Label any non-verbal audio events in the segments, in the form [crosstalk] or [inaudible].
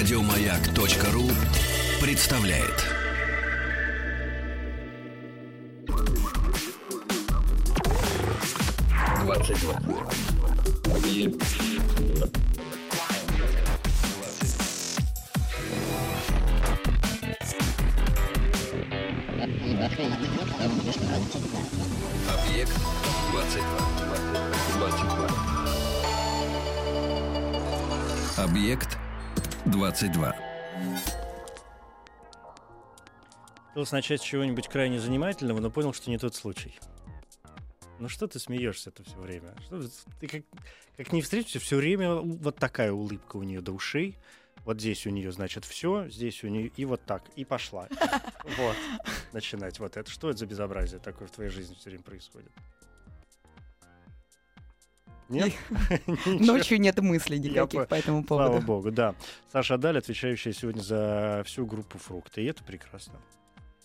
Радиомаяк.ру представляет. Двадцать два. Объект 22. 22. Объект 22. Хотелось начать с чего-нибудь крайне занимательного, но понял, что не тот случай. Ну что ты смеешься-то все время? Что, ты как, как не встретишься, все время вот такая улыбка у нее до ушей. Вот здесь у нее, значит, все, здесь у нее и вот так, и пошла. Вот. Начинать вот это. Что это за безобразие такое в твоей жизни все время происходит? Нет? [laughs] Ночью нет мыслей никаких по- этому Слава поводу. богу, да. Саша Адаль, отвечающая сегодня за всю группу фрукты. И это прекрасно.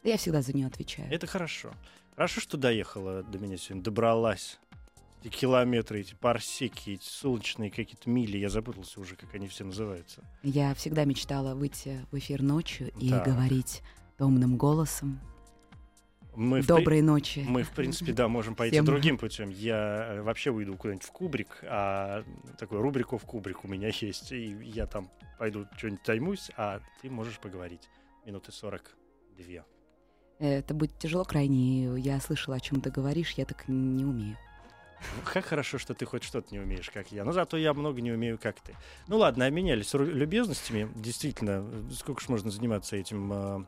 Я всегда за нее отвечаю. Это хорошо. Хорошо, что доехала до меня сегодня, добралась. Эти километры, эти парсеки, эти солнечные какие-то мили. Я запутался уже, как они все называются. Я всегда мечтала выйти в эфир ночью и Так. говорить томным голосом. Мы, в при- Доброй ночи. Мы, в принципе, да, можем пойти Всем. другим путем. Я э, вообще уйду куда-нибудь в кубрик, а такую рубрику в кубрик у меня есть. И я там пойду что-нибудь займусь, а ты можешь поговорить. Минуты 42. Это будет тяжело крайне. Я слышала, о чем ты говоришь, я так не умею. Ну, как хорошо, что ты хоть что-то не умеешь, как я. Но зато я много не умею, как ты. Ну ладно, обменялись любезностями. Действительно, сколько ж можно заниматься этим э,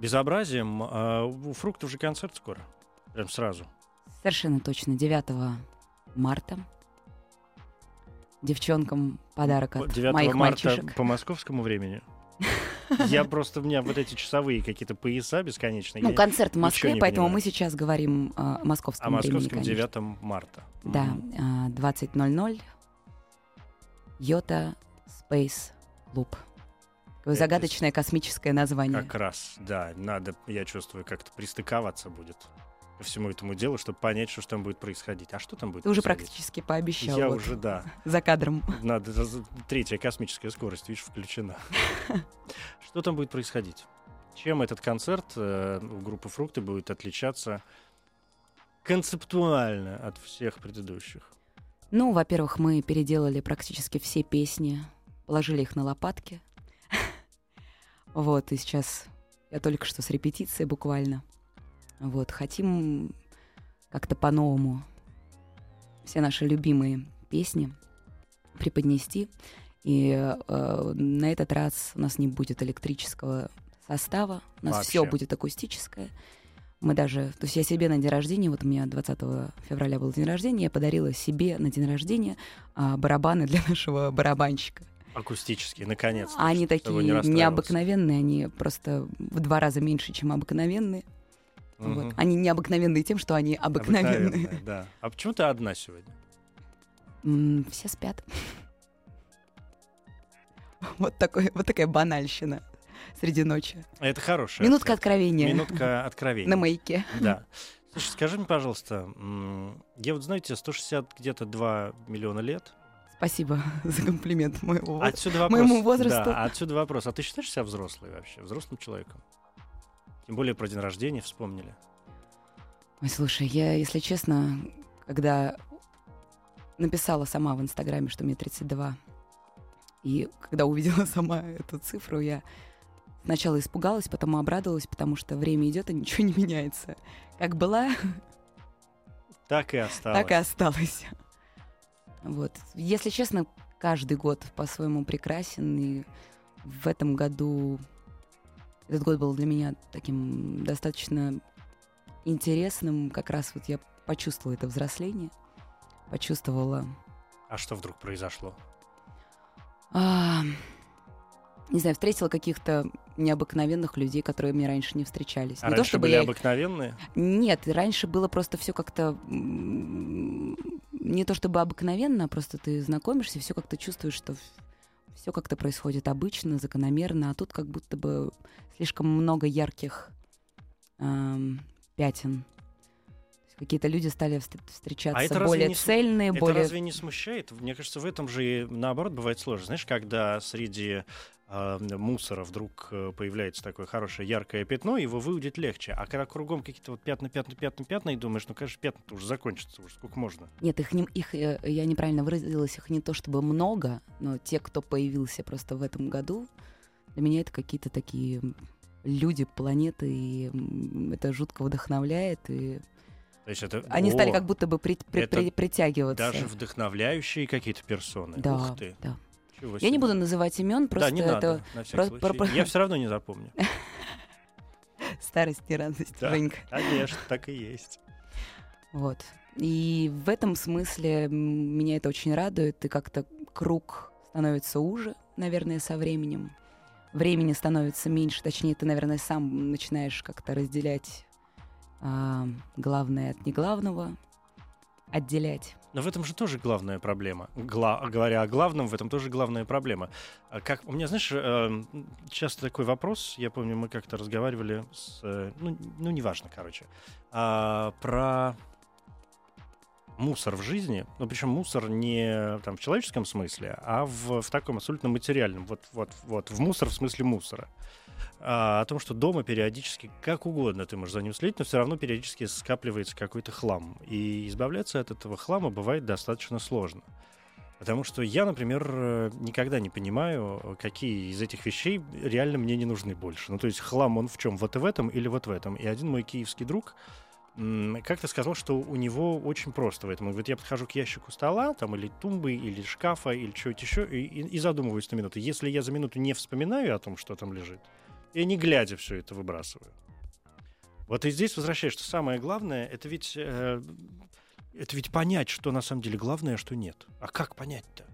безобразием. А у фруктов же концерт скоро. Прям сразу. Совершенно точно. 9 марта. Девчонкам подарок от 9 моих марта мальчишек. по московскому времени. [laughs] Я просто, у меня вот эти часовые какие-то пояса бесконечные. Ну, концерт в Москве, поэтому понимаю. мы сейчас говорим о О московском времени, московском конечно. 9 марта. Да, Мгм. а, 20.00. Йота Space Loop. Это загадочное космическое название. Как раз, да, надо, я чувствую, как-то пристыковаться будет ко всему этому делу, чтобы понять, что ж там будет происходить. А что там будет Ты уже практически пообещал. Я вот, уже, да. [laughs] За кадром. Надо, третья космическая скорость, видишь, включена. [laughs] Что там будет происходить? Чем этот концерт э, у группы «Фрукты» будет отличаться концептуально от всех предыдущих? Ну, во-первых, мы переделали практически все песни, положили их на лопатки. Вот, и сейчас я только что с репетицией буквально. Вот, хотим как-то по-новому все наши любимые песни преподнести. И э, на этот раз у нас не будет электрического состава, у нас все будет акустическое. Мы даже, то есть я себе на день рождения, вот у меня 20 февраля был день рождения, я подарила себе на день рождения а, барабаны для [laughs] нашего барабанщика. Акустические, наконец-то. А они такие не необыкновенные, они просто в два раза меньше, чем обыкновенные. Мгм. Вот. Они необыкновенные тем, что они обыкновенные. Обыкновенная, да. А почему ты одна сегодня? М, Все спят. Вот, такой, вот такая банальщина среди ночи. Это хорошая. Минутка откровения Минутка откровения. на маяке. Да. Слушай, скажи мне, пожалуйста, я вот, знаете, 160 где-то 2 миллиона лет. Спасибо [laughs] за комплимент моего. Отсюда вопрос. моему возрасту. Да, отсюда вопрос. А ты считаешь себя взрослой вообще, взрослым человеком? Тем более про день рождения вспомнили. Ой, слушай, я, если честно, когда написала сама в Инстаграме, что мне 32, и когда увидела [laughs] сама эту цифру, я сначала испугалась, потом обрадовалась, потому что время идет, и ничего не меняется. Как была, Так и осталось. так и осталось. Вот. Если честно, каждый год по-своему прекрасен, и в этом году этот год был для меня таким достаточно интересным. Как раз вот я почувствовала это взросление, почувствовала А что вдруг произошло? а, не знаю, встретила каких-то необыкновенных людей, которые мне раньше не встречались. А не то раньше чтобы были я обыкновенные? Нет, раньше было просто все как-то не то чтобы обыкновенно, а просто ты знакомишься, все как-то чувствуешь, что все как-то происходит обычно, закономерно, а тут как будто бы слишком много ярких ам, пятен. Какие-то люди стали вст- встречаться А это более не цельные, Это более... разве не смущает? Мне кажется, в этом же и наоборот бывает сложно. Знаешь, когда среди э, мусора вдруг э, появляется такое хорошее яркое пятно, его выудить легче. А когда кругом какие-то вот пятна, пятна, пятна, пятна, и думаешь, ну, конечно, пятна-то уже закончатся, уже сколько можно. Нет, их, не, их э, я неправильно выразилась, их не то чтобы много, но те, кто появился просто в этом году, для меня это какие-то такие люди, планеты, и это жутко вдохновляет, и То есть это... они стали О, как будто бы при- при- при- притягиваться. Даже вдохновляющие какие-то персоны. да, Ух ты. да. Чего Я не буду называть имен, просто да, не это надо, на всякий про- случай. про- Я все равно не запомню. [laughs] старость и радость, Да. Женька. Конечно, так и есть. Вот. И в этом смысле меня это очень радует, и как-то круг становится уже, наверное, со временем. Времени становится меньше, точнее, ты, наверное, сам начинаешь как-то разделять а, главное от неглавного, отделять. Но в этом же тоже главная проблема. Гла- говоря о главном, в этом тоже главная проблема. А Как, у меня, знаешь, э, часто такой вопрос, я помню, мы как-то разговаривали с... э, ну, ну, неважно, короче, а, про мусор в жизни, ну, причем мусор не там, в человеческом смысле, а в, в таком абсолютно материальном, вот, вот, вот, в мусор в смысле мусора. А, о том, что дома периодически, как угодно ты можешь за ним следить, но все равно периодически скапливается какой-то хлам. И избавляться от этого хлама бывает достаточно сложно. Потому что я, например, э, никогда не понимаю, какие из этих вещей реально мне не нужны больше. Ну, то есть хлам он в чем? Вот в этом или вот в этом? И один мой киевский друг как-то сказал, что у него очень просто в этом. Он говорит, я подхожу к ящику стола, там, или тумбы, или шкафа, или чего-то еще, и, и- и задумываюсь на минуту. Если я за минуту не вспоминаю о том, что там лежит, я не глядя все это выбрасываю. Вот и здесь возвращаюсь, что самое главное, это ведь, э, это ведь понять, что на самом деле главное, а что нет. А как понять-то?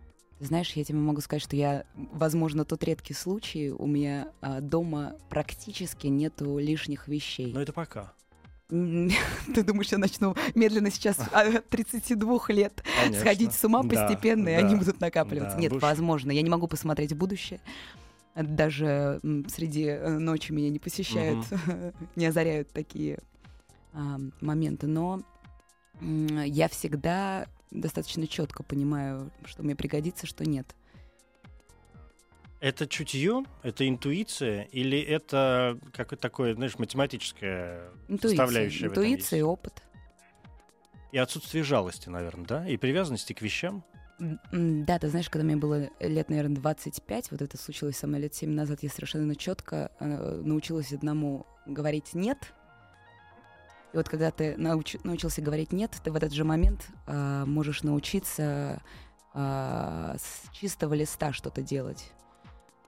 Знаешь, я тебе могу сказать, что я, возможно, тот редкий случай, у меня а, дома практически нету лишних вещей. Но это пока. [laughs] Ты думаешь, я начну медленно сейчас а, от 32 лет Конечно. сходить с ума Да, постепенно, и да, они будут накапливаться? да, Нет, будешь- возможно. Я не могу посмотреть в будущее. Даже среди э, ночи меня не посещают, [laughs] не озаряют такие а, моменты. Но я всегда достаточно четко понимаю, что мне пригодится, что нет. Это чутье, это интуиция, или это какое-то такое, знаешь, математическое Интуиция, этом интуиция и опыт. И отсутствие жалости, наверное, да? И привязанности к вещам. Да, ты знаешь, когда мне было лет, наверное, 25, вот это случилось со мной лет 7 назад, я совершенно четко э, научилась одному говорить «нет». И вот когда ты науч- научился говорить «нет», ты в этот же момент э, можешь научиться э, с чистого листа что-то делать.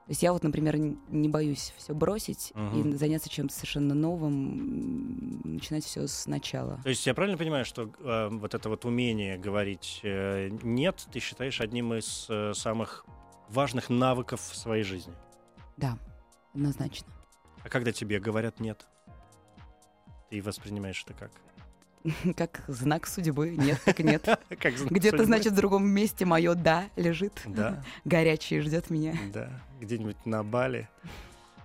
То есть я вот, например, не боюсь все бросить и Мгм. заняться чем-то совершенно новым, начинать все сначала. То есть я правильно понимаю, что э, вот это вот умение говорить э, «нет» ты считаешь одним из э, самых важных навыков в своей жизни? Да, однозначно. А когда тебе говорят «нет», ты воспринимаешь это как? [laughs] Как знак судьбы. Нет, так нет. [laughs] Как знак Где-то, значит, в другом месте мое «да» лежит. Да, [laughs] Горячее ждет меня. да. Где-нибудь на Бали.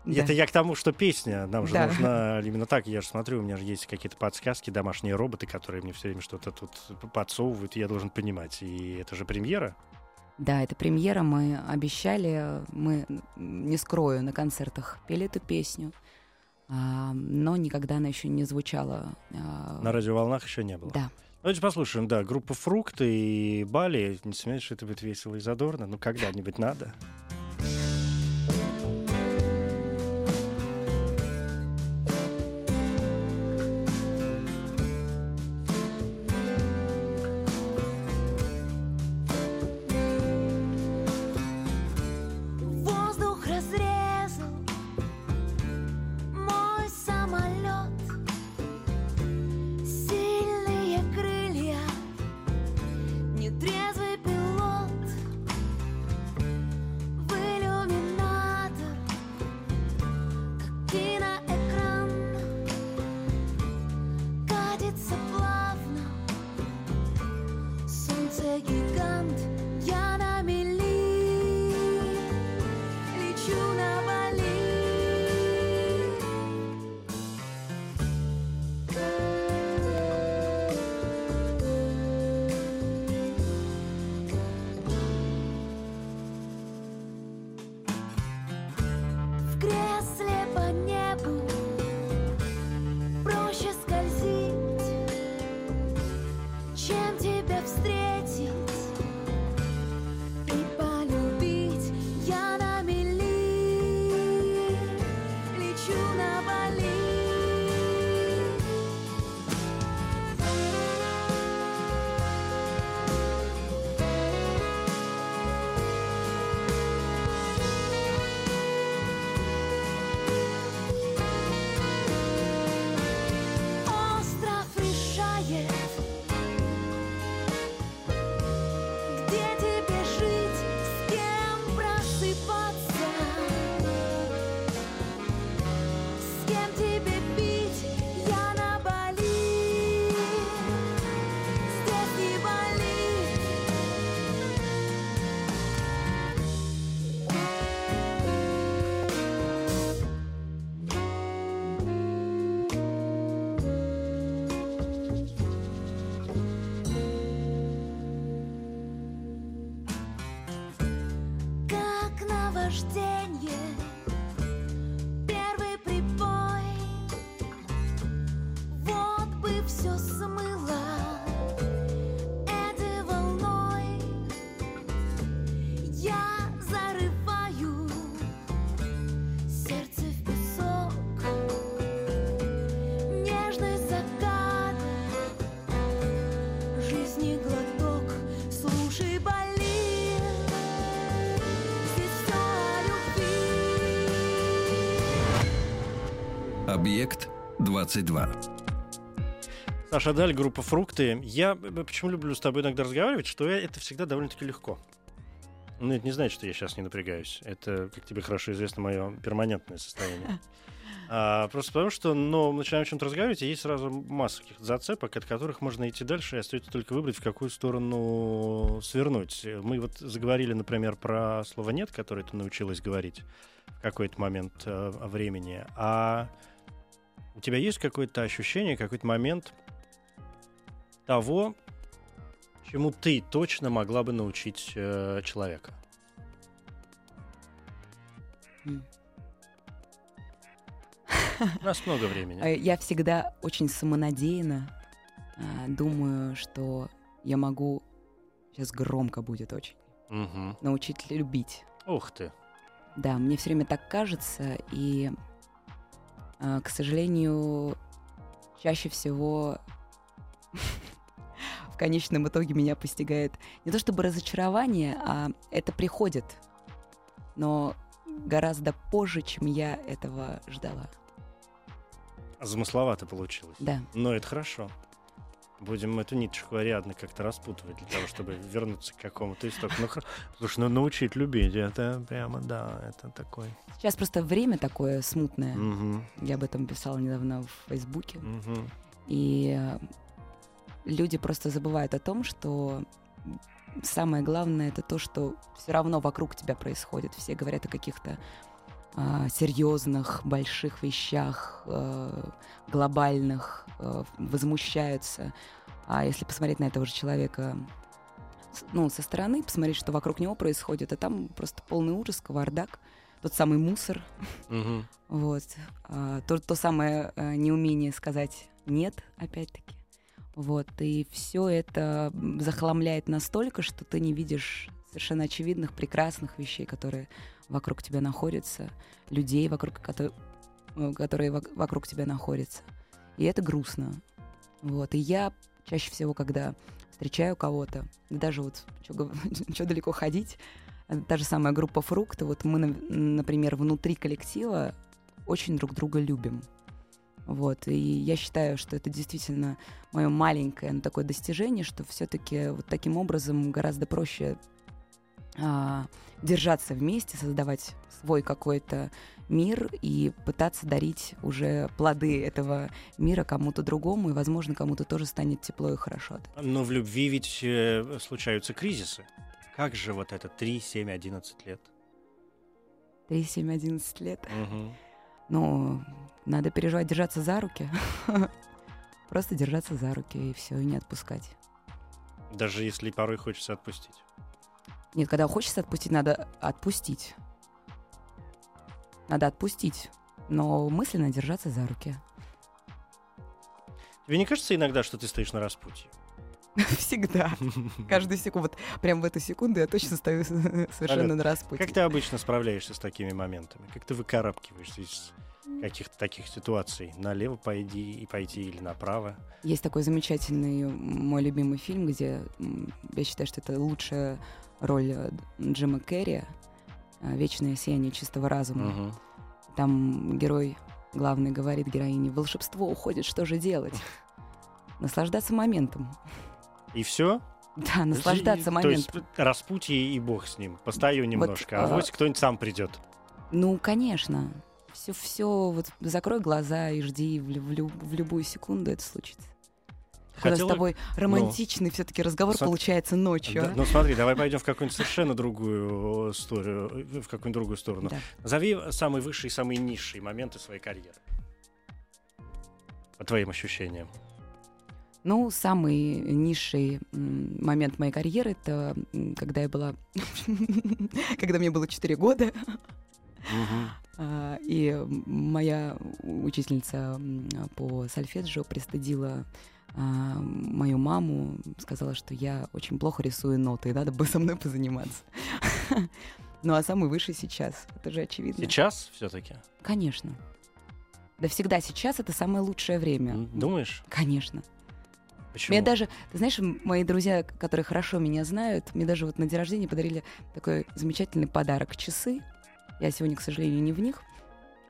Да. Это я к тому, что песня нам же Да. нужна именно так. Я же смотрю, у меня же есть какие-то подсказки, домашние роботы, которые мне все время что-то тут подсовывают, и я должен понимать. И это же премьера. Да, это премьера. Мы обещали, мы, не скрою, на концертах пели эту песню. А, но никогда она еще не звучала. а, На радиоволнах еще не было. Да. Давайте послушаем, да, группа «Фрукты» и «Бали». Не сомневаюсь, что это будет весело и задорно. Ну, когда-нибудь надо. Объект 22. Саша Даль, группа «Фрукты». Я э, почему люблю с тобой иногда разговаривать, что я- это всегда довольно-таки легко. Ну, это не значит, что я сейчас не напрягаюсь. Это, как тебе хорошо известно, мое перманентное состояние. [laughs] А, просто потому что, ну, начинаем о чем-то разговаривать, и есть сразу масса каких-то зацепок, от которых можно идти дальше, и остается только выбрать, в какую сторону свернуть. Мы вот заговорили, например, про слово «нет», которое ты научилась говорить в какой-то момент э, времени. А у тебя есть какое-то ощущение, какой-то момент того, чему ты точно могла бы научить э, человека? У нас много времени. Э, Я всегда очень самонадеянно а, думаю, что я могу, сейчас громко будет очень, Мгм. научить любить. Ух ты. Да, мне все время так кажется, и, а, к сожалению, чаще всего [laughs] в конечном итоге меня постигает не то чтобы разочарование, а это приходит, но гораздо позже, чем я этого ждала. Замысловато получилось. Да. Но это хорошо. Будем эту ниточку Ариадны как-то распутывать для того, чтобы вернуться к какому-то истоку. Ну, слушай, ну научить любить, это прямо, да, это такой. Сейчас просто время такое смутное. Мгм, Я об этом писала недавно в Фейсбуке. мгм. И люди просто забывают о том, что самое главное это то, что все равно вокруг тебя происходит. Все говорят о каких-то а, серьезных, больших вещах, э, глобальных, э, возмущаются. А если посмотреть на этого же человека ну, со стороны, посмотреть, что вокруг него происходит, а там просто полный ужас, кавардак, тот самый мусор, [laughs] вот. А, то, то самое э, неумение сказать нет, опять-таки. Вот. И все это захламляет настолько, что ты не видишь совершенно очевидных, прекрасных вещей, которые вокруг тебя находятся, людей, вокруг, э, которые вок- вокруг тебя находятся. И это грустно. Вот. И я чаще всего, когда встречаю кого-то, даже вот что [laughs] далеко ходить, э, та же самая группа «Фрукты», вот мы, на- например, внутри коллектива очень друг друга любим. Вот, и я считаю, что это действительно мое маленькое но такое достижение, что все-таки вот таким образом гораздо проще а, держаться вместе, создавать свой какой-то мир и пытаться дарить уже плоды этого мира кому-то другому, и, возможно, кому-то тоже станет тепло и хорошо. Но в любви ведь э, случаются кризисы. Как же вот это 3, 7, 11 лет? 3, 7, 11 лет. Мгм. Ну, надо переживать, держаться за руки. [laughs] Просто держаться за руки и все, и не отпускать. Даже если порой хочется отпустить. Нет, когда хочется отпустить, надо отпустить. Надо отпустить, но мысленно держаться за руки. Тебе не кажется иногда, что ты стоишь на распутье? [laughs] Всегда. Каждую секунду. Вот прям в эту секунду я точно стою [laughs] совершенно на распутье. Как ты обычно справляешься с такими моментами? Как ты выкарабкиваешься из каких-то таких ситуаций? Налево пойди и пойти или направо? Есть такой замечательный мой любимый фильм, где я считаю, что это лучшая роль э, Джима Керри э, «Вечное сияние чистого разума». Мгм. Там герой главный говорит героине, волшебство уходит, что же делать? [laughs] Наслаждаться моментом. И все? Да, наслаждаться То есть моментом. распутье и бог с ним. Постою немножко, а а, вот кто-нибудь сам придет. Ну, конечно. Все, все, вот закрой глаза и жди в, в в любую секунду это случится. Когда с тобой романтичный все-таки разговор Смотри, получается ночью. Да, а? ну смотри, давай пойдем в какую-нибудь совершенно другую историю, э, в какую-нибудь другую сторону. Да. Назови самые высшие, самые низшие моменты своей карьеры. По твоим ощущениям. Ну, самый низший момент моей карьеры это когда я была, [laughs] когда мне было 4 года, а, и моя учительница по сольфеджио пристыдила а, мою маму, сказала, что я очень плохо рисую ноты, и надо бы со мной позаниматься. [laughs] Ну а самый высший сейчас, это же очевидно. Сейчас все-таки? Конечно. Да всегда сейчас это самое лучшее время. Думаешь? Конечно. Почему? Мне даже, ты знаешь, мои друзья, которые хорошо меня знают, мне даже вот на день рождения подарили такой замечательный подарок часы. Я сегодня, к сожалению, не в них.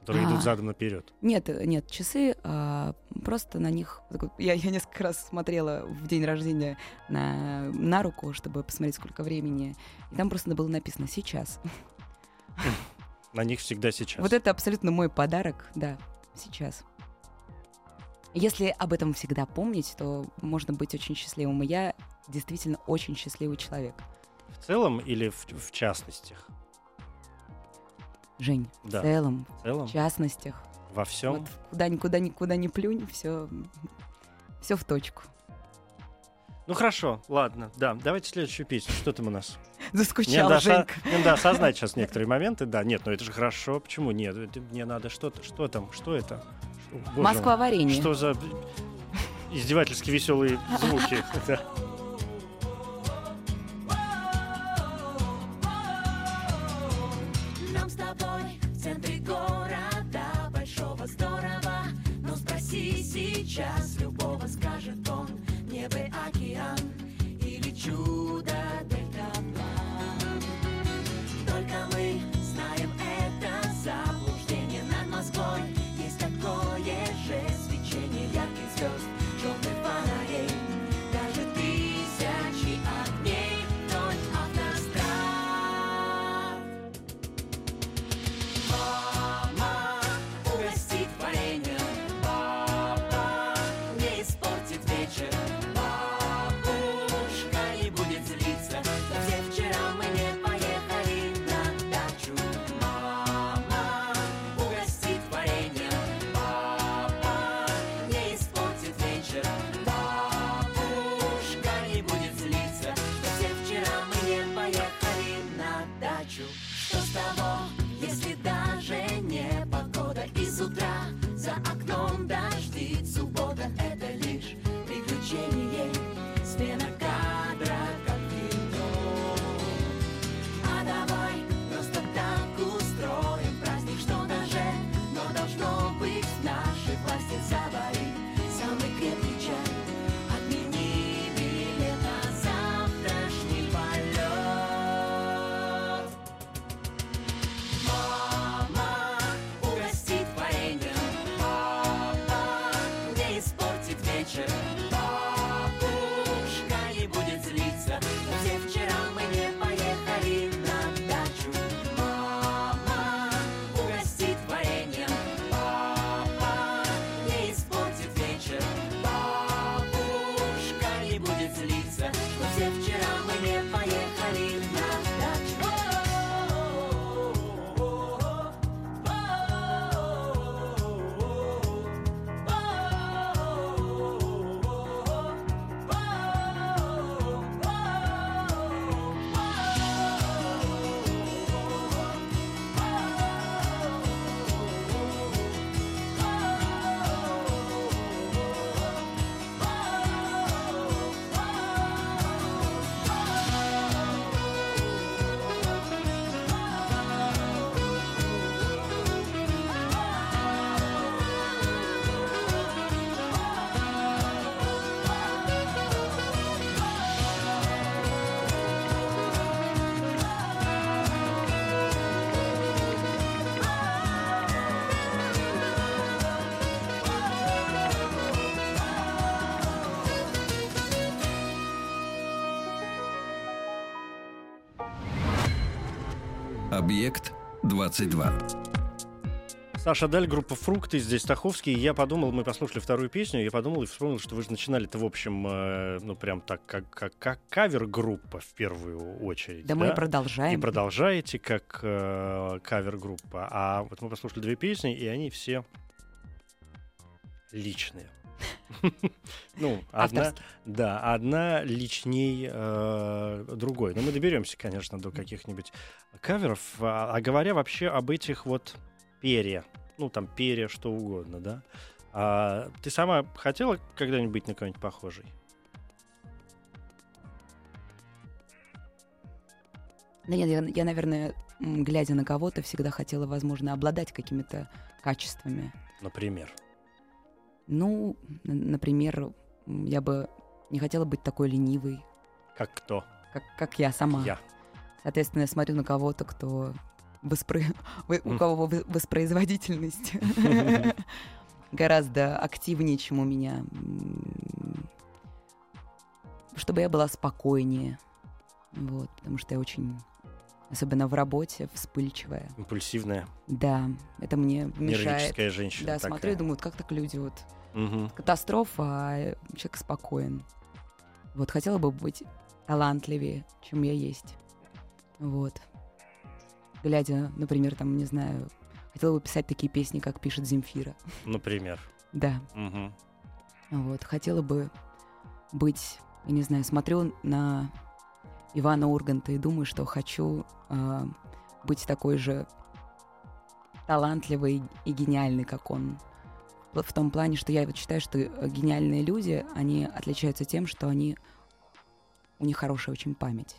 Которые идут А. задом наперед. Нет, э, нет, часы, а, просто на них... Я, я несколько раз смотрела в день рождения на, на руку, чтобы посмотреть, сколько времени. И там просто было написано «сейчас». На них всегда сейчас. Вот это абсолютно мой подарок, да, сейчас. Если об этом всегда помнить, то можно быть очень счастливым. И я действительно очень счастливый человек. В целом или в, в частностях? Жень, Да. в целом, В целом? в частностях. Во всем? Вот куда никуда никуда не плюнь, все, все в точку. Ну хорошо, ладно, да. Давайте следующую песню. Что там у нас? Заскучал, да, Женька. со- не, да, осознать сейчас [laughs] некоторые моменты. Да, нет, ну это же хорошо. Почему нет? Мне надо что-то. Что там? Что это? Боже Москва варенье. Что за [laughs] издевательски веселые звуки? [laughs] окном дождит суббота, это Объект 22. Саша Даль, группа «Фрукты», здесь Стаховский. Я подумал, мы послушали вторую песню, я подумал и вспомнил, что вы же начинали-то, в общем, э, ну, прям так, как, как, как кавер-группа в первую очередь. Да, мы и продолжаем. И продолжаете как э, кавер-группа. А вот мы послушали две песни, и они все личные. [laughs] Ну, одна, да, одна личней э, другой. Но мы доберемся, конечно, до каких-нибудь каверов. А, а говоря вообще об этих вот перья, ну там перья, что угодно, да. А ты сама хотела когда-нибудь быть на кого-нибудь похожей? Да нет, я, я, наверное, глядя на кого-то, всегда хотела, возможно, обладать какими-то качествами. Например. Ну, например, я бы не хотела быть такой ленивой, Как кто? как, как я сама. Я. Соответственно, я смотрю на кого-то, кто воспро- [laughs] у кого воспроизводительность [laughs] [laughs] гораздо активнее, чем у меня. Чтобы я была спокойнее. Вот, потому что я очень, особенно в работе, вспыльчивая. Импульсивная, Да, это мне мешает. нервическая женщина. Да, такая. смотрю и думаю, как так люди вот Мгм. катастрофа, а человек спокоен. Вот, хотела бы быть талантливее, чем я есть. Вот. Глядя, например, там, не знаю, хотела бы писать такие песни, как пишет Земфира. Например. [laughs] Да, Мгм. вот. Хотела бы быть, я не знаю, смотрю на Ивана Урганта и думаю, что хочу а, быть такой же талантливой и гениальной, как он. В том плане, что я вот считаю, что э, гениальные люди, они отличаются тем, что они у них хорошая очень память.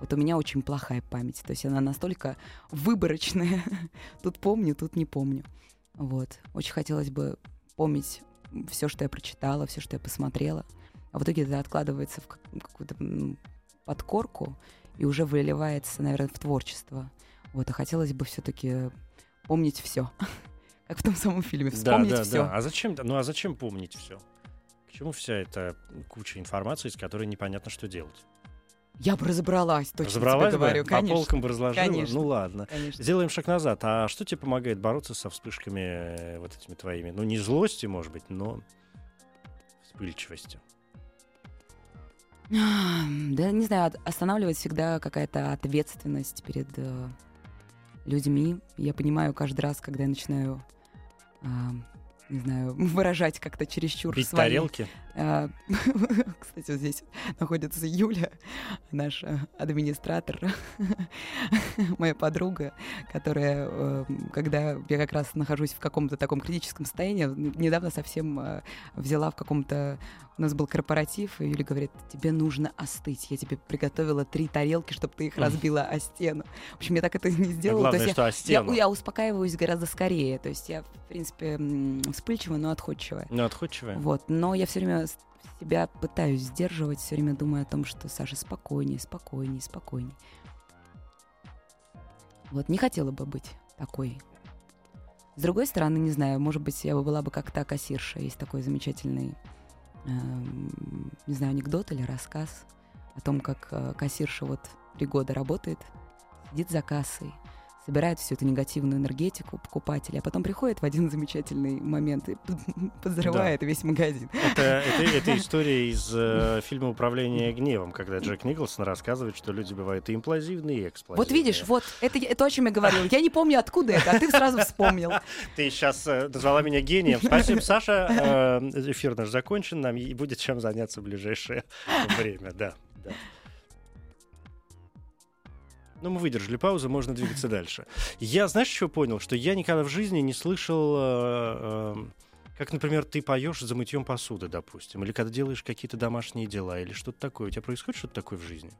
Вот у меня очень плохая память, то есть она настолько выборочная. [laughs] Тут помню, тут не помню. Вот. Очень хотелось бы помнить все, что я прочитала, все, что я посмотрела. А в итоге это откладывается в как- какую-то м, подкорку и уже выливается, наверное, в творчество. Вот, а хотелось бы все-таки помнить все. [laughs] Как в том самом фильме. Да, Вспомнить да, все. да. А зачем, ну а зачем помнить все? К чему вся эта куча информации, с которой непонятно, что делать? Я бы разобралась, точно Разобралась тебе бы? говорю. По Конечно. полкам бы разложила? Конечно. Ну ладно. Конечно. Сделаем шаг назад. А что тебе помогает бороться со вспышками э, вот этими твоими? Ну, не злости, может быть, но вспыльчивостью. Да, не знаю, останавливает всегда какая-то ответственность перед э, людьми. Я понимаю каждый раз, когда я начинаю, а, не знаю, [laughs] выражать как-то чересчур Бить свои... тарелки? А, [laughs] Кстати, вот здесь находится Юля, наш э, администратор, [laughs] моя подруга, которая, э, когда я как раз нахожусь в каком-то таком критическом состоянии, недавно совсем э, взяла в каком-то... У нас был корпоратив, и Юля говорит, тебе нужно остыть. Я тебе приготовила три тарелки, чтобы ты их разбила о стену. В общем, я так это не сделала. Главное, что о я, я, стену. я успокаиваюсь гораздо скорее. То есть я, в принципе, вспыльчивая, но отходчивая. Ну, отходчивая. Вот, но я все время себя пытаюсь сдерживать, все время думаю о том, что Саша спокойнее, спокойнее, спокойнее. Вот, не хотела бы быть такой. С другой стороны, не знаю, может быть, я бы была бы как та кассирша. Есть такой замечательный, эм, не знаю, анекдот или рассказ о том, как э, кассирша вот три года работает, сидит за кассой, собирает всю эту негативную энергетику покупателя, а потом приходит в один замечательный момент и подзрывает весь магазин. Это, это, [laughs] это история из э, фильма «Управление гневом», когда Джек Николсон рассказывает, что люди бывают и имплазивные, и эксплозивные. Вот видишь, вот это, это о чем я говорила. Я не помню, откуда это, а ты сразу вспомнил. [laughs] Ты сейчас назвала меня гением. Спасибо, Саша. Э, Эфир наш закончен. Нам будет чем заняться в ближайшее [laughs] время. Да, да. Ну, мы выдержали паузу, можно двигаться дальше. Я, знаешь, что понял? Что я никогда в жизни не слышал, э, э, как, например, ты поешь за мытьем посуды, допустим, или когда делаешь какие-то домашние дела, или что-то такое. У тебя происходит что-то такое в жизни?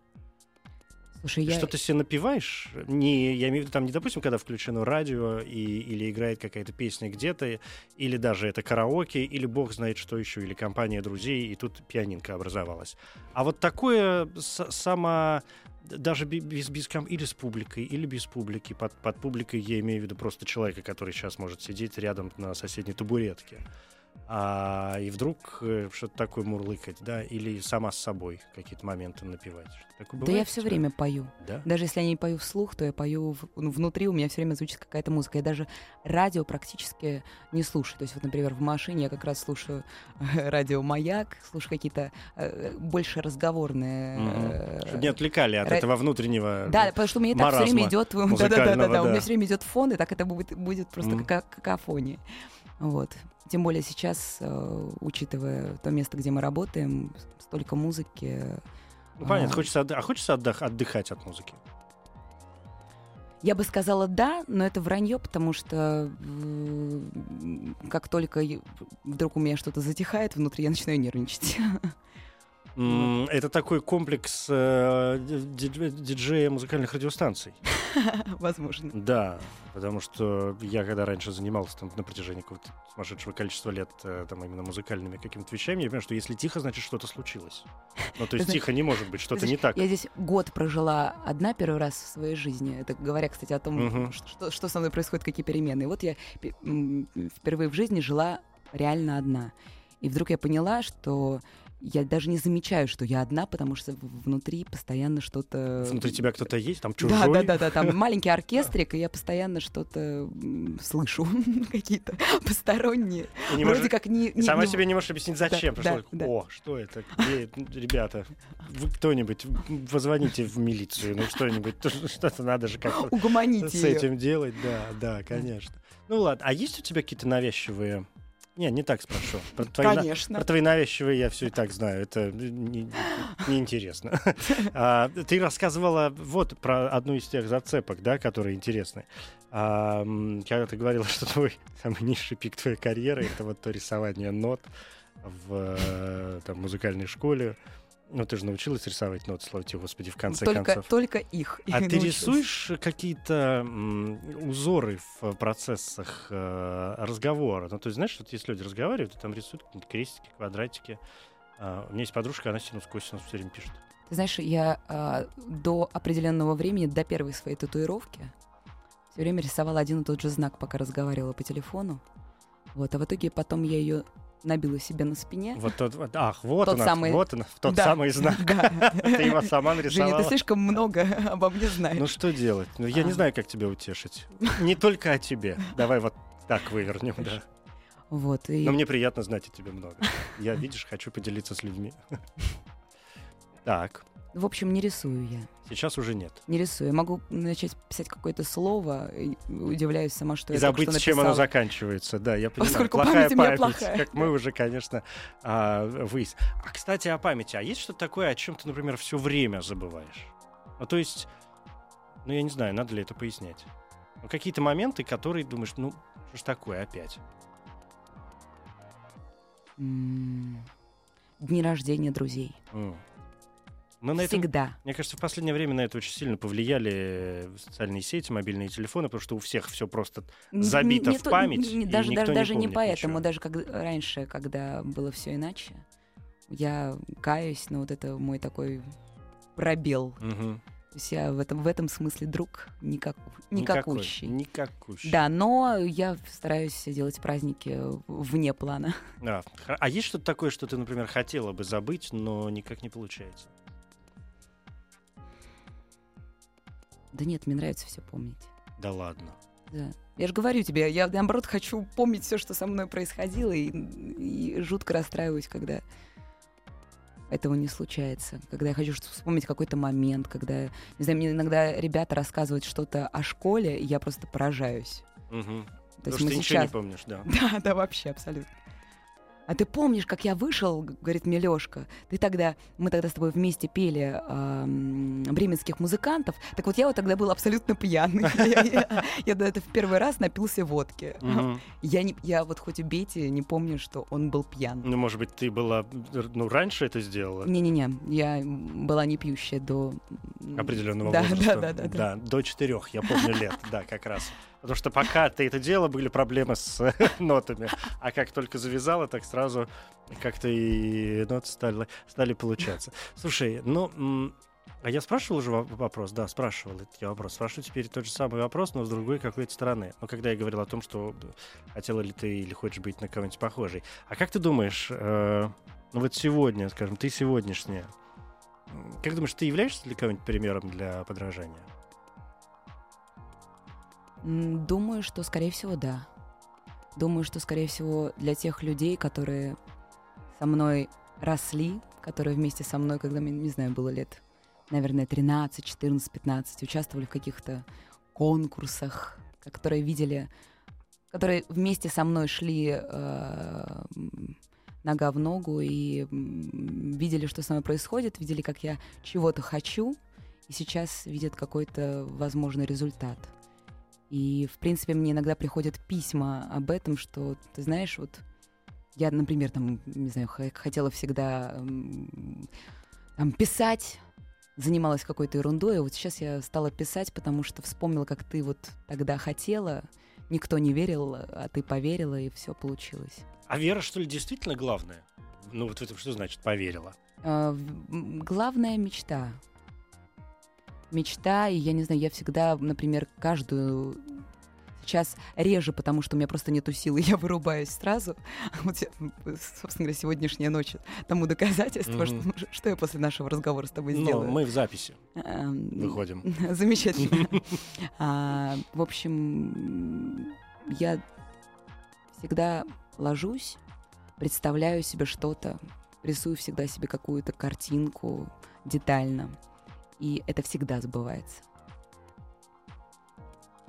Слушай, я... Что ты себе напиваешь? Не, я имею в виду, там, не допустим, когда включено радио и, или играет какая-то песня где-то, или даже это караоке, или бог знает что еще, или компания друзей, и тут пианинка образовалась. А вот такое само даже без, ком- или с публикой, или без публики. Под, под публикой я имею в виду просто человека, который сейчас может сидеть рядом на соседней табуретке. А, и вдруг э, что-то такое мурлыкать, да, или сама с собой какие-то моменты напевать. Такое Да я все время пою. Да? Даже если я не пою вслух, то я пою в- ну, внутри, у меня все время звучит какая-то музыка. Я даже радио практически не слушаю. То есть, вот, например, в машине я как раз слушаю э, радио «Маяк», слушаю какие-то э, больше разговорные... э, Чтобы не отвлекали от ра- этого внутреннего. Да, потому что у меня так все время идет, да, да, да, да, у меня все время идет фон, и так это будет, будет просто Мгм. кака- какофония. Вот. Тем более сейчас, э, учитывая то место, где мы работаем, столько музыки. Ну, понятно, А. хочется, отды- а хочется отдых- отдыхать от музыки? Я бы сказала да, но это вранье, потому что м, как только вдруг у меня что-то затихает внутри, я начинаю нервничать. [laughs] Это такой комплекс э, дидж- диджея музыкальных радиостанций. [laughs] Возможно. Да, потому что я когда раньше занимался там, на протяжении какого-то сумасшедшего количества лет э, там именно музыкальными какими-то вещами, я понимаю, что если тихо, значит что-то случилось. Ну, то есть тихо не может быть, что-то не так. Я здесь год прожила одна первый раз в своей жизни. Это говоря, кстати, о том, что, что- со мной происходит, какие перемены. И вот я впервые в жизни жила реально одна. И вдруг я поняла, что я даже не замечаю, что я одна, потому что внутри постоянно что-то... Внутри тебя кто-то есть, там Да, чужой. да, да, да, там [laughs] маленький оркестрик, и я постоянно что-то слышу, [laughs] какие-то посторонние. Не Вроде можешь- как не... не- сама не- себе не можешь объяснить, зачем. Да, да, да. О, что это? Где, ребята, вы кто-нибудь, позвоните в милицию, ну что-нибудь, то что-то надо же как-то Угомоните с её. этим делать, да, да, конечно. Ну ладно, а есть у тебя какие-то навязчивые... Не, не так спрошу. Про твои, Конечно. про твои навязчивые я все и так знаю. Это не- неинтересно. [laughs] А, Ты рассказывала вот про одну из тех зацепок, да, которые интересны. А, Когда ты говорила, [laughs] что твой самый низший пик твоей карьеры это вот то рисование нот в э, там, музыкальной школе. Ну, ты же научилась рисовать ноты, слава тебе, Господи, в конце только, концов. только их. А ты научилась. рисуешь какие-то узоры в процессах э, разговора? Ну, то есть, знаешь, вот если люди разговаривают, то там рисуют какие-то крестики, квадратики. А, у меня есть подружка, она синус косинус все время пишет. Ты знаешь, я а, до определенного времени, до первой своей татуировки, все время рисовала один и тот же знак, пока разговаривала по телефону. Вот, а в итоге потом я ее набила себе на спине. Вот тот, вот- ах, вот Тот она, самый- вот она, тот Да, самый знак. Да. [laughs] Ты его сама Женя, нарисовала. ты слишком много обо мне знаешь. Ну что делать? Ну я не А. знаю, как тебя утешить. Не только о тебе. Давай вот так вывернем, да. Вот, и Но мне приятно знать о тебе много. Я, видишь, хочу поделиться с людьми. Так, в общем, не рисую я. сейчас уже нет. Не рисую. Я могу начать писать какое-то слово, и удивляюсь сама, что И я забыть, что чем оно заканчивается. Да, я понимаю. Поскольку плохая память память, плохая. как мы уже, конечно, а, выяснили. А, кстати, о памяти. А есть что-то такое, о чем ты, например, все время забываешь? Ну, то есть, ну, я не знаю, надо ли это пояснять. Ну, какие-то моменты, которые думаешь, ну, что ж такое опять? М, Дни рождения друзей. М. Мы на этом Всегда. Мне кажется, в последнее время на это очень сильно повлияли социальные сети, мобильные телефоны, потому что у всех все просто забито Не в память, не- и даже никто даже, не даже не помнит поэтому, ничего. даже когда, раньше, когда было все иначе, я каюсь, но вот это мой такой пробел. Мгм. То есть я в этом, в этом смысле друг никак, Никакой, никакущий. Никакущий. Да, но я стараюсь делать праздники вне плана. А, а есть что-то такое, что ты, например, хотела бы забыть, но никак не получается? Да нет, мне нравится все помнить. Да ладно. Да. Я же говорю тебе, я наоборот хочу помнить все, что со мной происходило, и, и жутко расстраиваюсь, когда этого не случается. Когда я хочу вспомнить какой-то момент, когда, не знаю, мне иногда ребята рассказывают что-то о школе, и я просто поражаюсь. Мгм. То Потому есть что ты ничего не сейчас... помнишь, да. [laughs] Да, да, вообще, абсолютно. А ты помнишь, как я вышел, говорит мне Лёшка, ты тогда, мы тогда с тобой вместе пели ам, бременских музыкантов, так вот я вот тогда был абсолютно пьяный. [laughs] Я- до этого в первый раз напился водки. [laughs] Я, вот хоть убейте, не помню, что он был пьян. Ну, может быть, ты была, ну, раньше это сделала? Не-не-не, я была не пьющая до... определенного [laughs] возраста. Да, да, да, да. до четырех, я помню лет, да, как раз. Потому что пока ты это делала, были проблемы с [laughs] нотами. А как только завязала, так сразу как-то и ноты стали, стали получаться. Слушай, ну, а я спрашивал уже во- вопрос? Да, спрашивал этот вопрос. Спрашиваю теперь тот же самый вопрос, но с другой какой-то стороны. Ну, когда я говорил о том, что хотела ли ты или хочешь быть на кого-нибудь похожей. А как ты думаешь, э, ну вот сегодня, скажем, ты сегодняшняя, как думаешь, ты являешься для кого-нибудь примером для подражания? Думаю, что, скорее всего, да. Думаю, что, скорее всего, для тех людей, которые со мной росли, которые вместе со мной, когда мне, не знаю, было лет, наверное, 13, 14, 15, участвовали в каких-то конкурсах, которые видели, которые вместе со мной шли э, нога в ногу и видели, что со мной происходит, видели, как я чего-то хочу, и сейчас видят какой-то возможный результат. И, в принципе, мне иногда приходят письма об этом, что, ты знаешь, вот я, например, там, не знаю, хотела всегда там, писать, занималась какой-то ерундой, а вот сейчас я стала писать, потому что вспомнила, как ты вот тогда хотела, никто не верил, а ты поверила, и все получилось. А вера, что ли, действительно главное? Ну, вот в этом что значит поверила? А, главная мечта. Мечта, и я не знаю, я всегда, например, каждую сейчас реже, потому что у меня просто нету силы, [laughs] я вырубаюсь сразу. Вот, я, м, собственно говоря, сегодняшняя ночь тому доказательство, что, Мгм. [laughs] что я после нашего разговора с тобой Ну, сделаю. мы в записи Эм, выходим. [laughs] Замечательно. А, в общем, я всегда ложусь, представляю себе что-то, рисую всегда себе какую-то картинку детально. И это всегда забывается.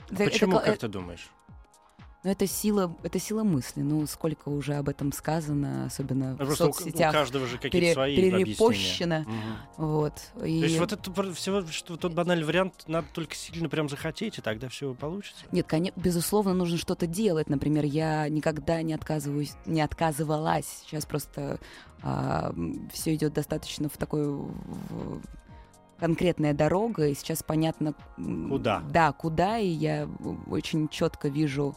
Это- это Почему, кла- как ты думаешь? Ну, это сила, это сила мысли. Ну, сколько уже об этом сказано, особенно Ну, в Просто у, соцсетях. каждого же какие-то пере- свои объяснения. Мгм. Вот. И... То есть вот это всего, что тот банальный вариант, надо только сильно прям захотеть, и тогда все получится. Нет, конечно, безусловно, нужно что-то делать. Например, я никогда не отказываюсь, не отказывалась. Сейчас просто все идет достаточно в такой в- конкретная дорога, и сейчас понятно Куда? Да, куда, и я очень четко вижу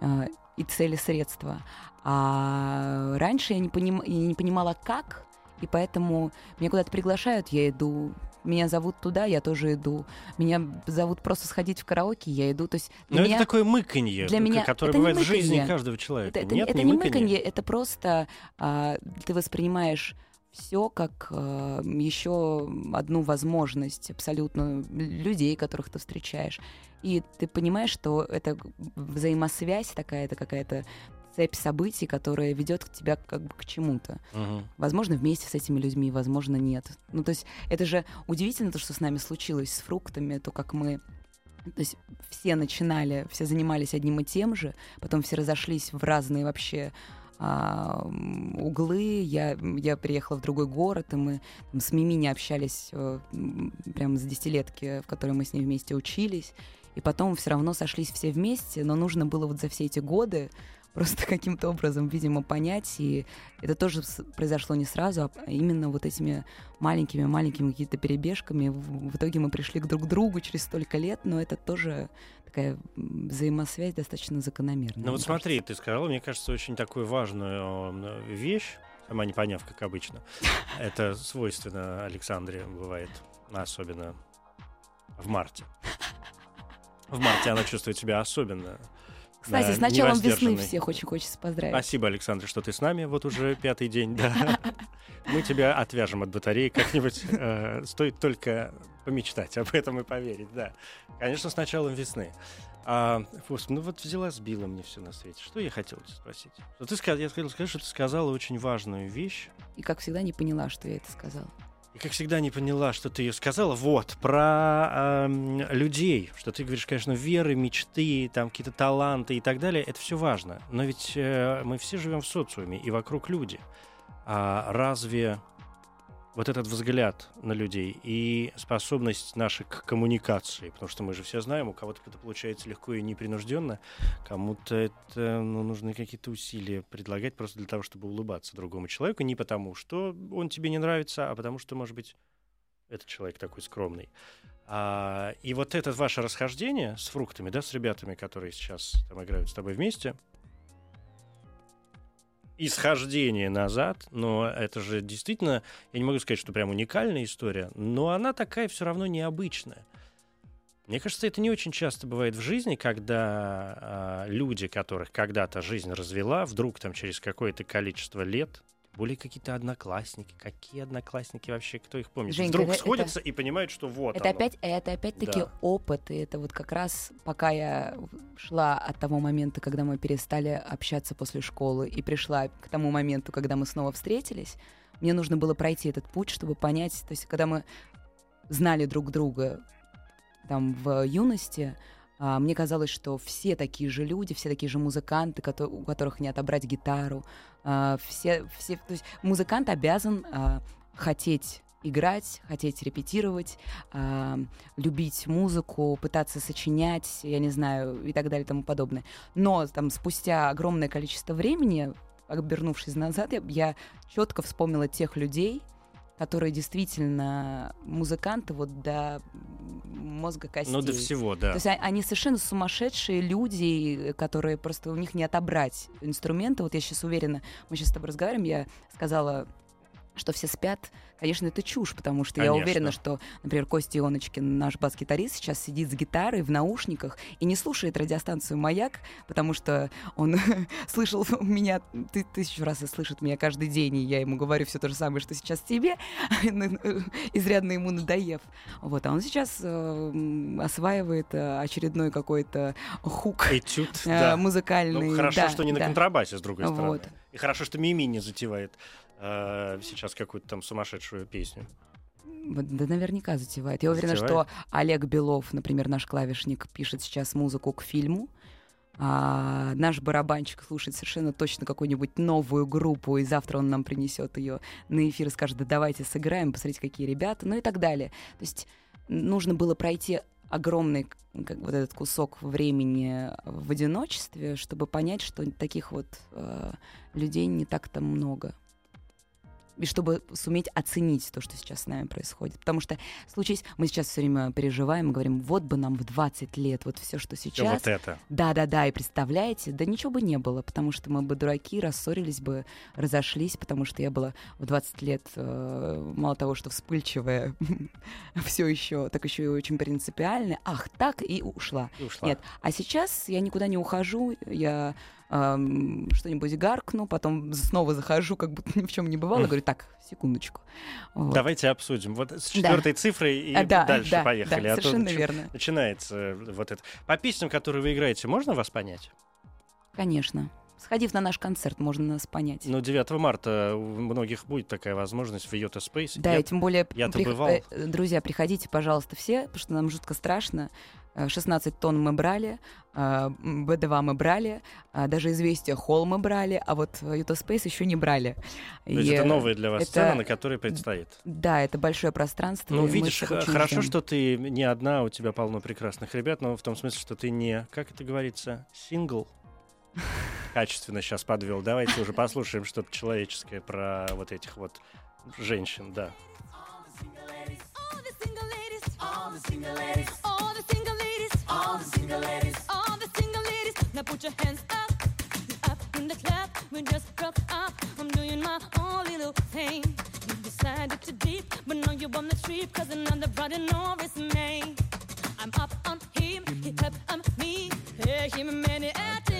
а, и цели, средства. А раньше я не, поним, я не понимала, как, и поэтому меня куда-то приглашают, я иду. Меня зовут туда, я тоже иду. Меня зовут просто сходить в караоке, я иду. То есть Но меня это такое мыканье, для меня которое это бывает в жизни каждого человека. это, это- Нет, это не мыканье. мыканье, это просто а, ты воспринимаешь все как еще одну возможность абсолютно людей, которых ты встречаешь. И ты понимаешь, что это взаимосвязь такая, это какая-то цепь событий, которая ведет тебя как бы к чему-то. Мгм. Возможно, вместе с этими людьми, возможно, нет. Ну, то есть это же удивительно, то, что с нами случилось с фруктами, то, как мы... То есть все начинали, все занимались одним и тем же, потом все разошлись в разные вообще а, углы. Я, я приехала в другой город, и мы там, с Мими не общались э, прямо с десятилетки, в которой мы с ней вместе учились. И потом все равно сошлись все вместе, но нужно было вот за все эти годы [laughs] просто каким-то образом, видимо, понять. И это тоже произошло не сразу, а именно вот этими маленькими-маленькими какими-то перебежками. В итоге мы пришли к друг другу через столько лет, но это тоже такая взаимосвязь достаточно закономерная. Ну вот смотри, кажется. ты сказала, мне кажется, очень такую важную э, вещь, сама не поняв, как обычно. [laughs] Это свойственно Александре бывает, особенно в марте. В марте она чувствует себя особенно. Кстати, да, с началом весны всех очень хочется поздравить. Спасибо, Александр, что ты с нами вот уже [laughs] пятый день. Да. Мы тебя отвяжем от батареи как-нибудь. э, Стоит только помечтать об этом и поверить, да. Конечно, с началом весны. А, ну вот взяла, сбила мне все на свете. Что я хотел тебя спросить? Что ты, ска- я хотел сказать, что ты сказала очень важную вещь. И, как всегда, не поняла, что я это сказала. И, как всегда, не поняла, что ты ее сказала. Вот, про эм, людей. Что ты говоришь, конечно, веры, мечты, там какие-то таланты и так далее. Это все важно. Но ведь э, мы все живем в социуме, и вокруг люди. А разве вот этот взгляд на людей и способность наша к коммуникации, потому что мы же все знаем, у кого-то это получается легко и непринужденно, кому-то это ну, нужны какие-то усилия предлагать просто для того, чтобы улыбаться другому человеку, не потому, что он тебе не нравится, а потому что, может быть, этот человек такой скромный. А, и вот это ваше расхождение с фруктами, да, с ребятами, которые сейчас там играют с тобой вместе, исхождение назад, но это же действительно, я не могу сказать, что прям уникальная история, но она такая все равно необычная. Мне кажется, это не очень часто бывает в жизни, когда а, люди, которых когда-то жизнь развела, вдруг там через какое-то количество лет, более какие-то одноклассники, какие одноклассники вообще, кто их помнит, Женька, вдруг это- сходятся и понимают, что вот Это оно. опять, это опять-таки Да. опыт, и это вот как раз пока я шла от того момента, когда мы перестали общаться после школы, и пришла к тому моменту, когда мы снова встретились, мне нужно было пройти этот путь, чтобы понять, то есть когда мы знали друг друга там в юности, А, Мне казалось, что все такие же люди, все такие же музыканты, у которых не отобрать гитару. А, Все, все, то есть музыкант обязан а, хотеть играть, хотеть репетировать, а, любить музыку, пытаться сочинять, я не знаю, и так далее и тому подобное. Но там спустя огромное количество времени, обернувшись назад, я, я четко вспомнила тех людей, которые действительно музыканты вот до мозга костей. Ну, до всего, да. То есть а- они совершенно сумасшедшие люди, которые просто у них не отобрать инструменты. Вот я сейчас уверена, мы сейчас с тобой разговариваем, я сказала, что все спят. Конечно, это чушь, потому что я Конечно. уверена, что, например, Костя Ионочкин, наш бас-гитарист, сейчас сидит с гитарой в наушниках и не слушает радиостанцию «Маяк», потому что он [laughs] слышал меня ты, тысячу раз и слышит меня каждый день, и я ему говорю все то же самое, что сейчас тебе, [laughs] изрядно ему надоев. Вот, а он сейчас э, осваивает э, очередной какой-то хук Этюд, э, да. музыкальный. Ну, хорошо, да, что не на да. контрабасе, с другой стороны. Вот. И хорошо, что Мими не затевает э, сейчас какую-то там сумасшедшую песню. Да наверняка затевает. Я уверена, Затевает? что Олег Белов, например, наш клавишник, пишет сейчас музыку к фильму. А наш барабанщик слушает совершенно точно какую-нибудь новую группу, и завтра он нам принесет ее на эфир и скажет, да давайте сыграем, посмотрите, какие ребята, ну и так далее. То есть нужно было пройти огромный как, вот этот кусок времени в одиночестве, чтобы понять, что таких вот э, людей не так-то много. И чтобы суметь оценить то, что сейчас с нами происходит. Потому что случись, мы сейчас все время переживаем говорим, вот бы нам в 20 лет вот все, что Всё сейчас. вот это. Да-да-да, и представляете, да ничего бы не было, потому что мы бы дураки, рассорились бы, разошлись, потому что я была в 20 лет, э, мало того, что вспыльчивая, [laughs] все еще, так еще и очень принципиальная. Ах, так, и ушла. И ушла. Нет, а сейчас я никуда не ухожу, я эм, что-нибудь гаркну, потом снова захожу, как будто [laughs] ни в чем не бывало, говорю, так, секундочку. Вот. Давайте обсудим. Вот с четвертой цифрой и А, да, дальше да, поехали. да, а то совершенно верно. Начинается вот это. По песням, которые вы играете, можно вас понять? Конечно. Сходив на наш концерт, можно нас понять. Ну, 9 марта у многих будет такая возможность в Йота Space. Да, Я- и тем более, я-то прих- бывал. э, друзья, приходите, пожалуйста, все, потому что нам жутко страшно. Э, 16 тонн мы брали, э, м, Б2 мы брали, даже известия Холл мы брали, а вот Юта Спейс еще не брали. То есть это э, новая для вас это- сцена, на которой предстоит. Да, это большое пространство. Ну, видишь, хорошо, ждем. что ты не одна, у тебя полно прекрасных ребят, но в том смысле, что ты не, как это говорится, сингл. Качественно сейчас подвел. Давайте уже послушаем что-то человеческое про вот этих вот женщин, да. Put your hands up, up in the club. We just broke up. I'm doing my own little thing. You decided to deep, but now you on the street, cause another brother know it's me. I'm up on him, he up on me. Pay him any attention.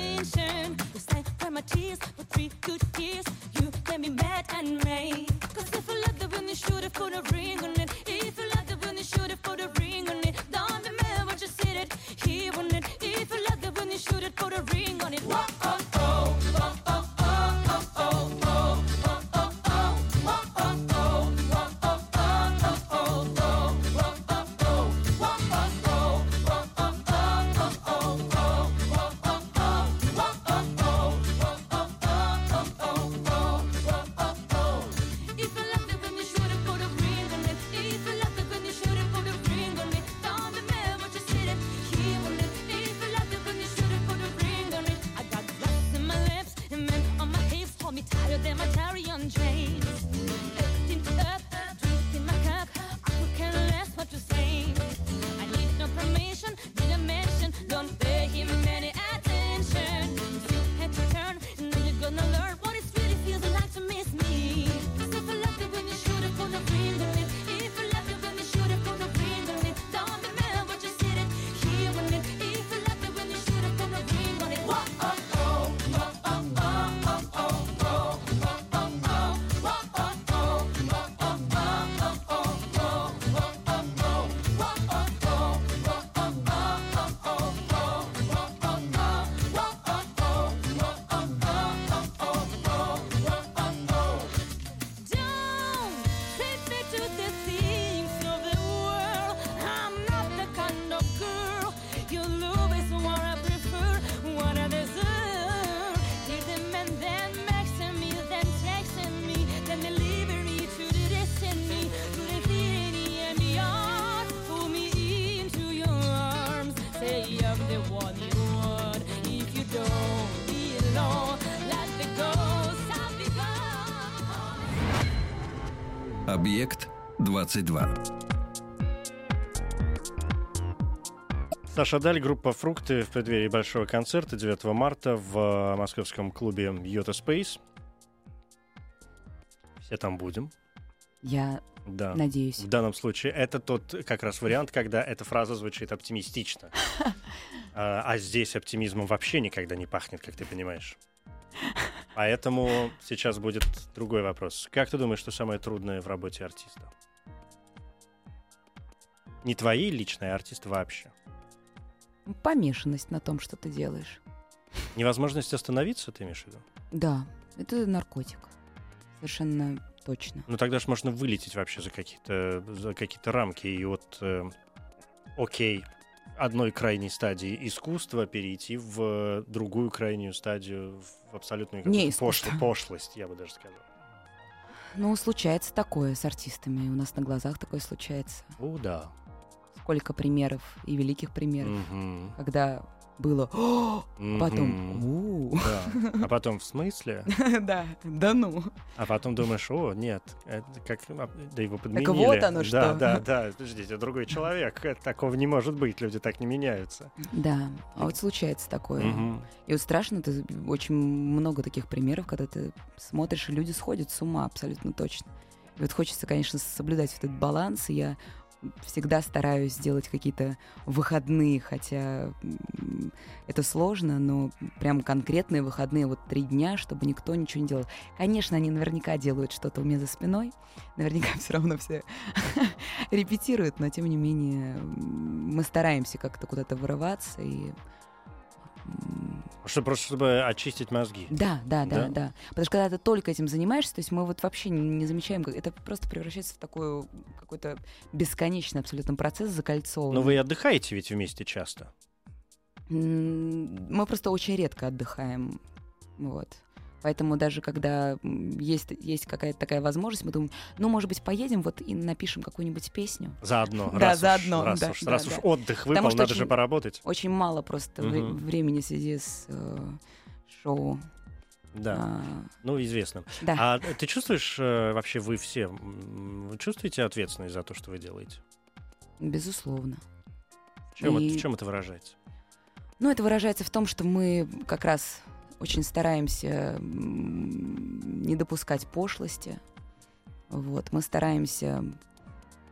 Объект 22. Саша Даль, группа «Фрукты» в преддверии большого концерта 9 марта в э, московском клубе «Йота Space. Все там будем. Я Да. надеюсь. В данном случае это тот как раз вариант, когда эта фраза звучит оптимистично. [laughs] А, а здесь оптимизмом вообще никогда не пахнет, как ты понимаешь. Поэтому сейчас будет другой вопрос. Как ты думаешь, что самое трудное в работе артиста? Не твои личные, а артист вообще. Помешанность на том, что ты делаешь. Невозможность остановиться, ты имеешь в виду? Да, это наркотик. Совершенно точно. Ну тогда же можно вылететь вообще за какие-то за какие-то рамки и от э, окей одной крайней стадии искусства перейти в другую крайнюю стадию в абсолютную Не искусство. пошлость, я бы даже сказал. Ну, случается такое с артистами. У нас на глазах такое случается. О, да. Сколько примеров и великих примеров, Мгм. когда было «О!», а потом. «У!». Да. А потом в смысле? [laughs] Да, да ну. А потом думаешь, о, нет, это как, а, да его подменили. вот оно Да, что. да, да, подождите, другой человек, такого не может быть, люди так не меняются. Да, а вот случается такое. И вот страшно, ты очень много таких примеров, когда ты смотришь, и люди сходят с ума абсолютно точно. И вот хочется, конечно, соблюдать этот баланс, и я всегда стараюсь сделать какие-то выходные, хотя это сложно, но прям конкретные выходные, вот три дня, чтобы никто ничего не делал. Конечно, они наверняка делают что-то у меня за спиной, наверняка [laughs] все равно все [laughs] репетируют, но тем не менее мы стараемся как-то куда-то вырываться и м, Что, просто чтобы очистить мозги. да, да, да, Да? да, Потому что когда ты только этим занимаешься, то есть мы вот вообще не, не замечаем, как это просто превращается в такой какой-то бесконечный абсолютно процесс закольцованный. Но вы отдыхаете ведь вместе часто. Мы просто очень редко отдыхаем, вот. Поэтому даже когда есть, есть какая-то такая возможность, мы думаем, ну, может быть, поедем вот и напишем какую-нибудь песню. Заодно. Да, раз заодно, Уж, раз да, уж, да, раз да. уж отдых выпал, надо очень- же поработать. Очень мало просто Мгм. времени в связи с э, шоу. Да, А, ну известно. да. А ты чувствуешь, э, вообще вы все, вы чувствуете ответственность за то, что вы делаете? безусловно. В чем, И- это, в чем это выражается? Ну, это выражается в том, что мы как раз очень стараемся не допускать пошлости. Вот, мы стараемся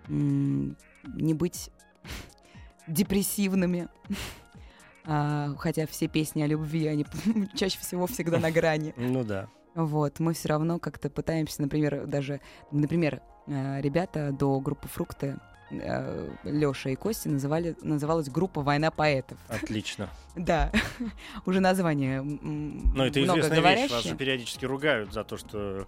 не быть [laughs] депрессивными. [laughs] А, хотя все песни о любви, они [laughs] чаще всего всегда на грани. Ну да. Вот, мы все равно как-то пытаемся, например, даже, например, э, ребята до группы «Фрукты», Леша и Костя называли, называлась группа «Война поэтов». Отлично. [laughs] Да, [laughs] уже название Но это известная вещь. Вас же периодически ругают за то, что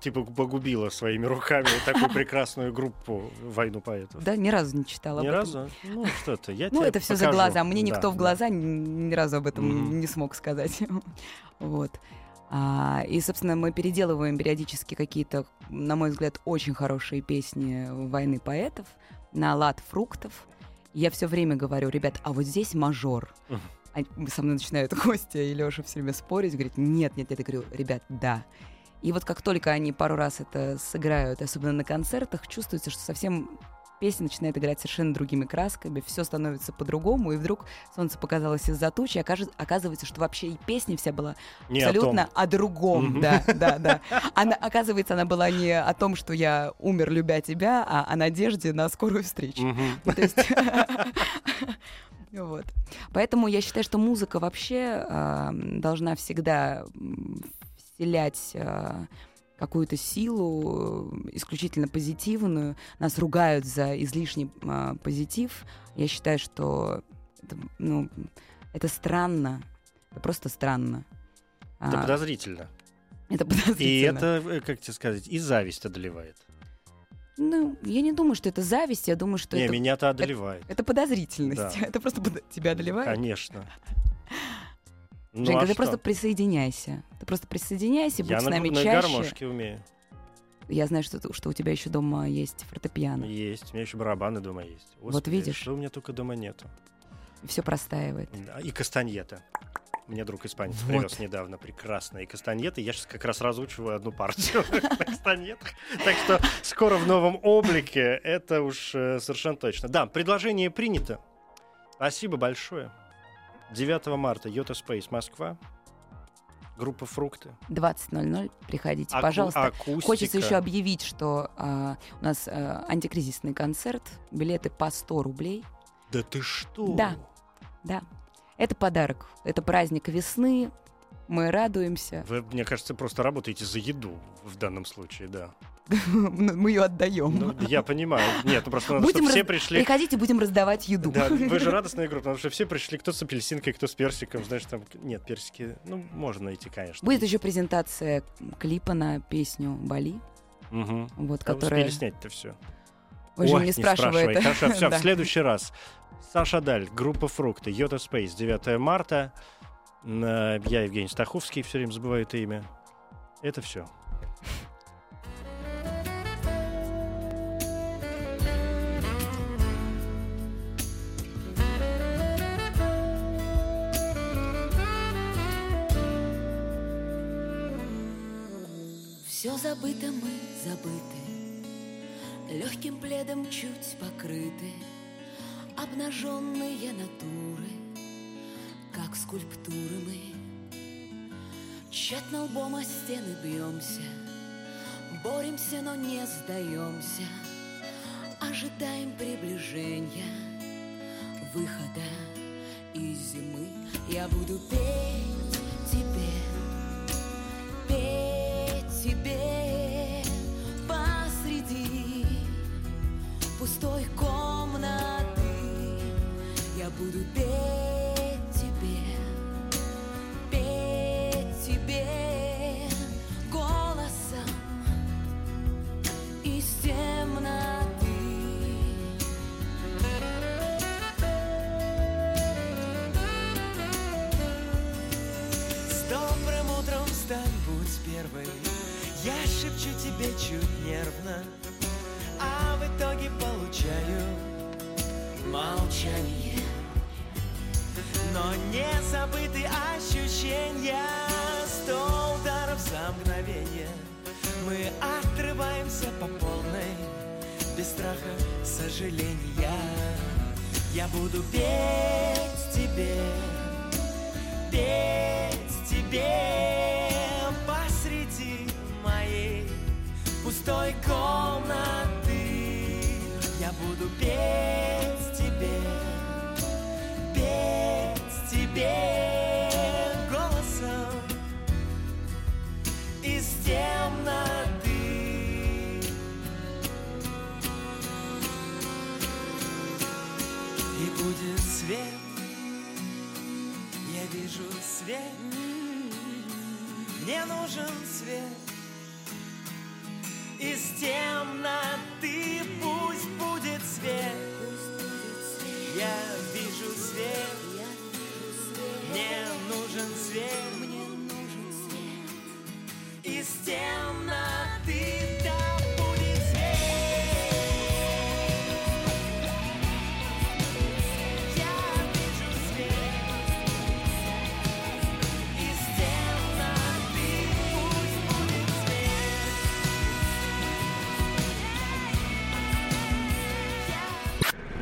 типа погубила своими руками такую прекрасную группу «Войну поэтов». Да, ни разу не читала. Ни разу? Ну что ты, я Ну, это все за глаза. Мне никто в глаза ни, разу об этом не смог сказать. [laughs] вот. А, и, собственно, мы переделываем периодически какие-то, на мой взгляд, очень хорошие песни войны поэтов на лад фруктов. Я все время говорю, ребят, а вот здесь мажор. Они [laughs] со мной начинают [laughs] Костя и Леша все время спорить, говорит, нет, нет. Я говорю, ребят, да. И вот как только они пару раз это сыграют, особенно на концертах, чувствуется, что совсем песня начинает играть совершенно другими красками, все становится по-другому, и вдруг солнце показалось из-за тучи, оказывается, что вообще и песня вся была Не о абсолютно том. о, другом, Мгм. да, да, да. Она, оказывается, она была не о том, что я умер, любя тебя, а о надежде на скорую встречу. Ну, то есть- [laughs] Вот. Поэтому я считаю, что музыка вообще а, должна всегда вселять а, какую-то силу э, исключительно позитивную. Нас ругают за излишний а, позитив. Я считаю, что это, ну, это странно. Это просто странно. Это А, подозрительно. это подозрительно. И это, э, как тебе сказать, и зависть одолевает. Ну, я не думаю, что это зависть, я думаю, что Не, это, меня-то одолевает. это подозрительность. Да. [laughs] Это просто под- тебя одолевает. Конечно. Ну, Женька, а ты что? просто присоединяйся. Ты просто присоединяйся, будь Я с на, нами на чаще. гармошке умею. Я знаю, что, что у тебя еще дома есть фортепиано. Есть. У меня еще барабаны дома есть. Вот Господи, видишь. Что у меня только дома нету. Все простаивает. И кастаньета. Мне друг испанец Вот. привез недавно прекрасные кастанеты. Я сейчас как раз разучиваю одну партию [laughs] на кастанетах. Так что скоро в новом облике. Это уж э, совершенно точно. Да, предложение принято. Спасибо большое. 9 марта Йота Спейс, Москва. Группа «Фрукты». 20.00, приходите, Аку- пожалуйста. акустика. Хочется еще объявить, что а, у нас а, антикризисный концерт, билеты по 100 рублей. Да ты что? Да. Да, это подарок, это праздник весны, мы радуемся, Вы, мне кажется, просто работаете за еду в данном случае, да. [laughs] мы ее отдаем. Ну, я понимаю. Нет, ну просто надо, Будем чтобы все раз- пришли. Приходите, будем раздавать еду. Да, вы же [laughs] радостная группа, потому что все пришли, кто с апельсинкой, кто с персиком, знаешь, там, нет, персики, ну, можно найти, конечно. Будет еще презентация клипа на песню Бали, Мгм. вот, А которая успели снять-то все. уже не спрашивает. Хорошо, все, [laughs] Да. в следующий раз. Саша Даль, группа Фрукты, Йота Спейс, 9 марта. Э, Я Евгений Стаховский, все время забываю это имя. Это все. Забыто, мы забыты, Легким пледом чуть покрыты, Обнаженные натуры, Как скульптуры мы. Тщетно лбом о стены бьемся, Боремся, но не сдаемся, Ожидаем приближения, Выхода из зимы. Я буду петь тебе, пустой комнаты. Я буду петь тебе, петь тебе голосом из темноты. С добрым утром встань, будь Я шепчу тебе чуть нервно А в итоге получаю молчание. Но не забыты ощущения. Сто ударов за мгновение. Мы отрываемся по полной Без страха сожаления. Я буду петь тебе петь тебе посреди моей пустой комнаты. Буду петь тебе, петь тебе голосом. Из темноты. И будет свет. Я вижу свет, мне нужен свет Из темноты пусть будет свет Я вижу свет, мне нужен свет Мне нужен свет. Из темноты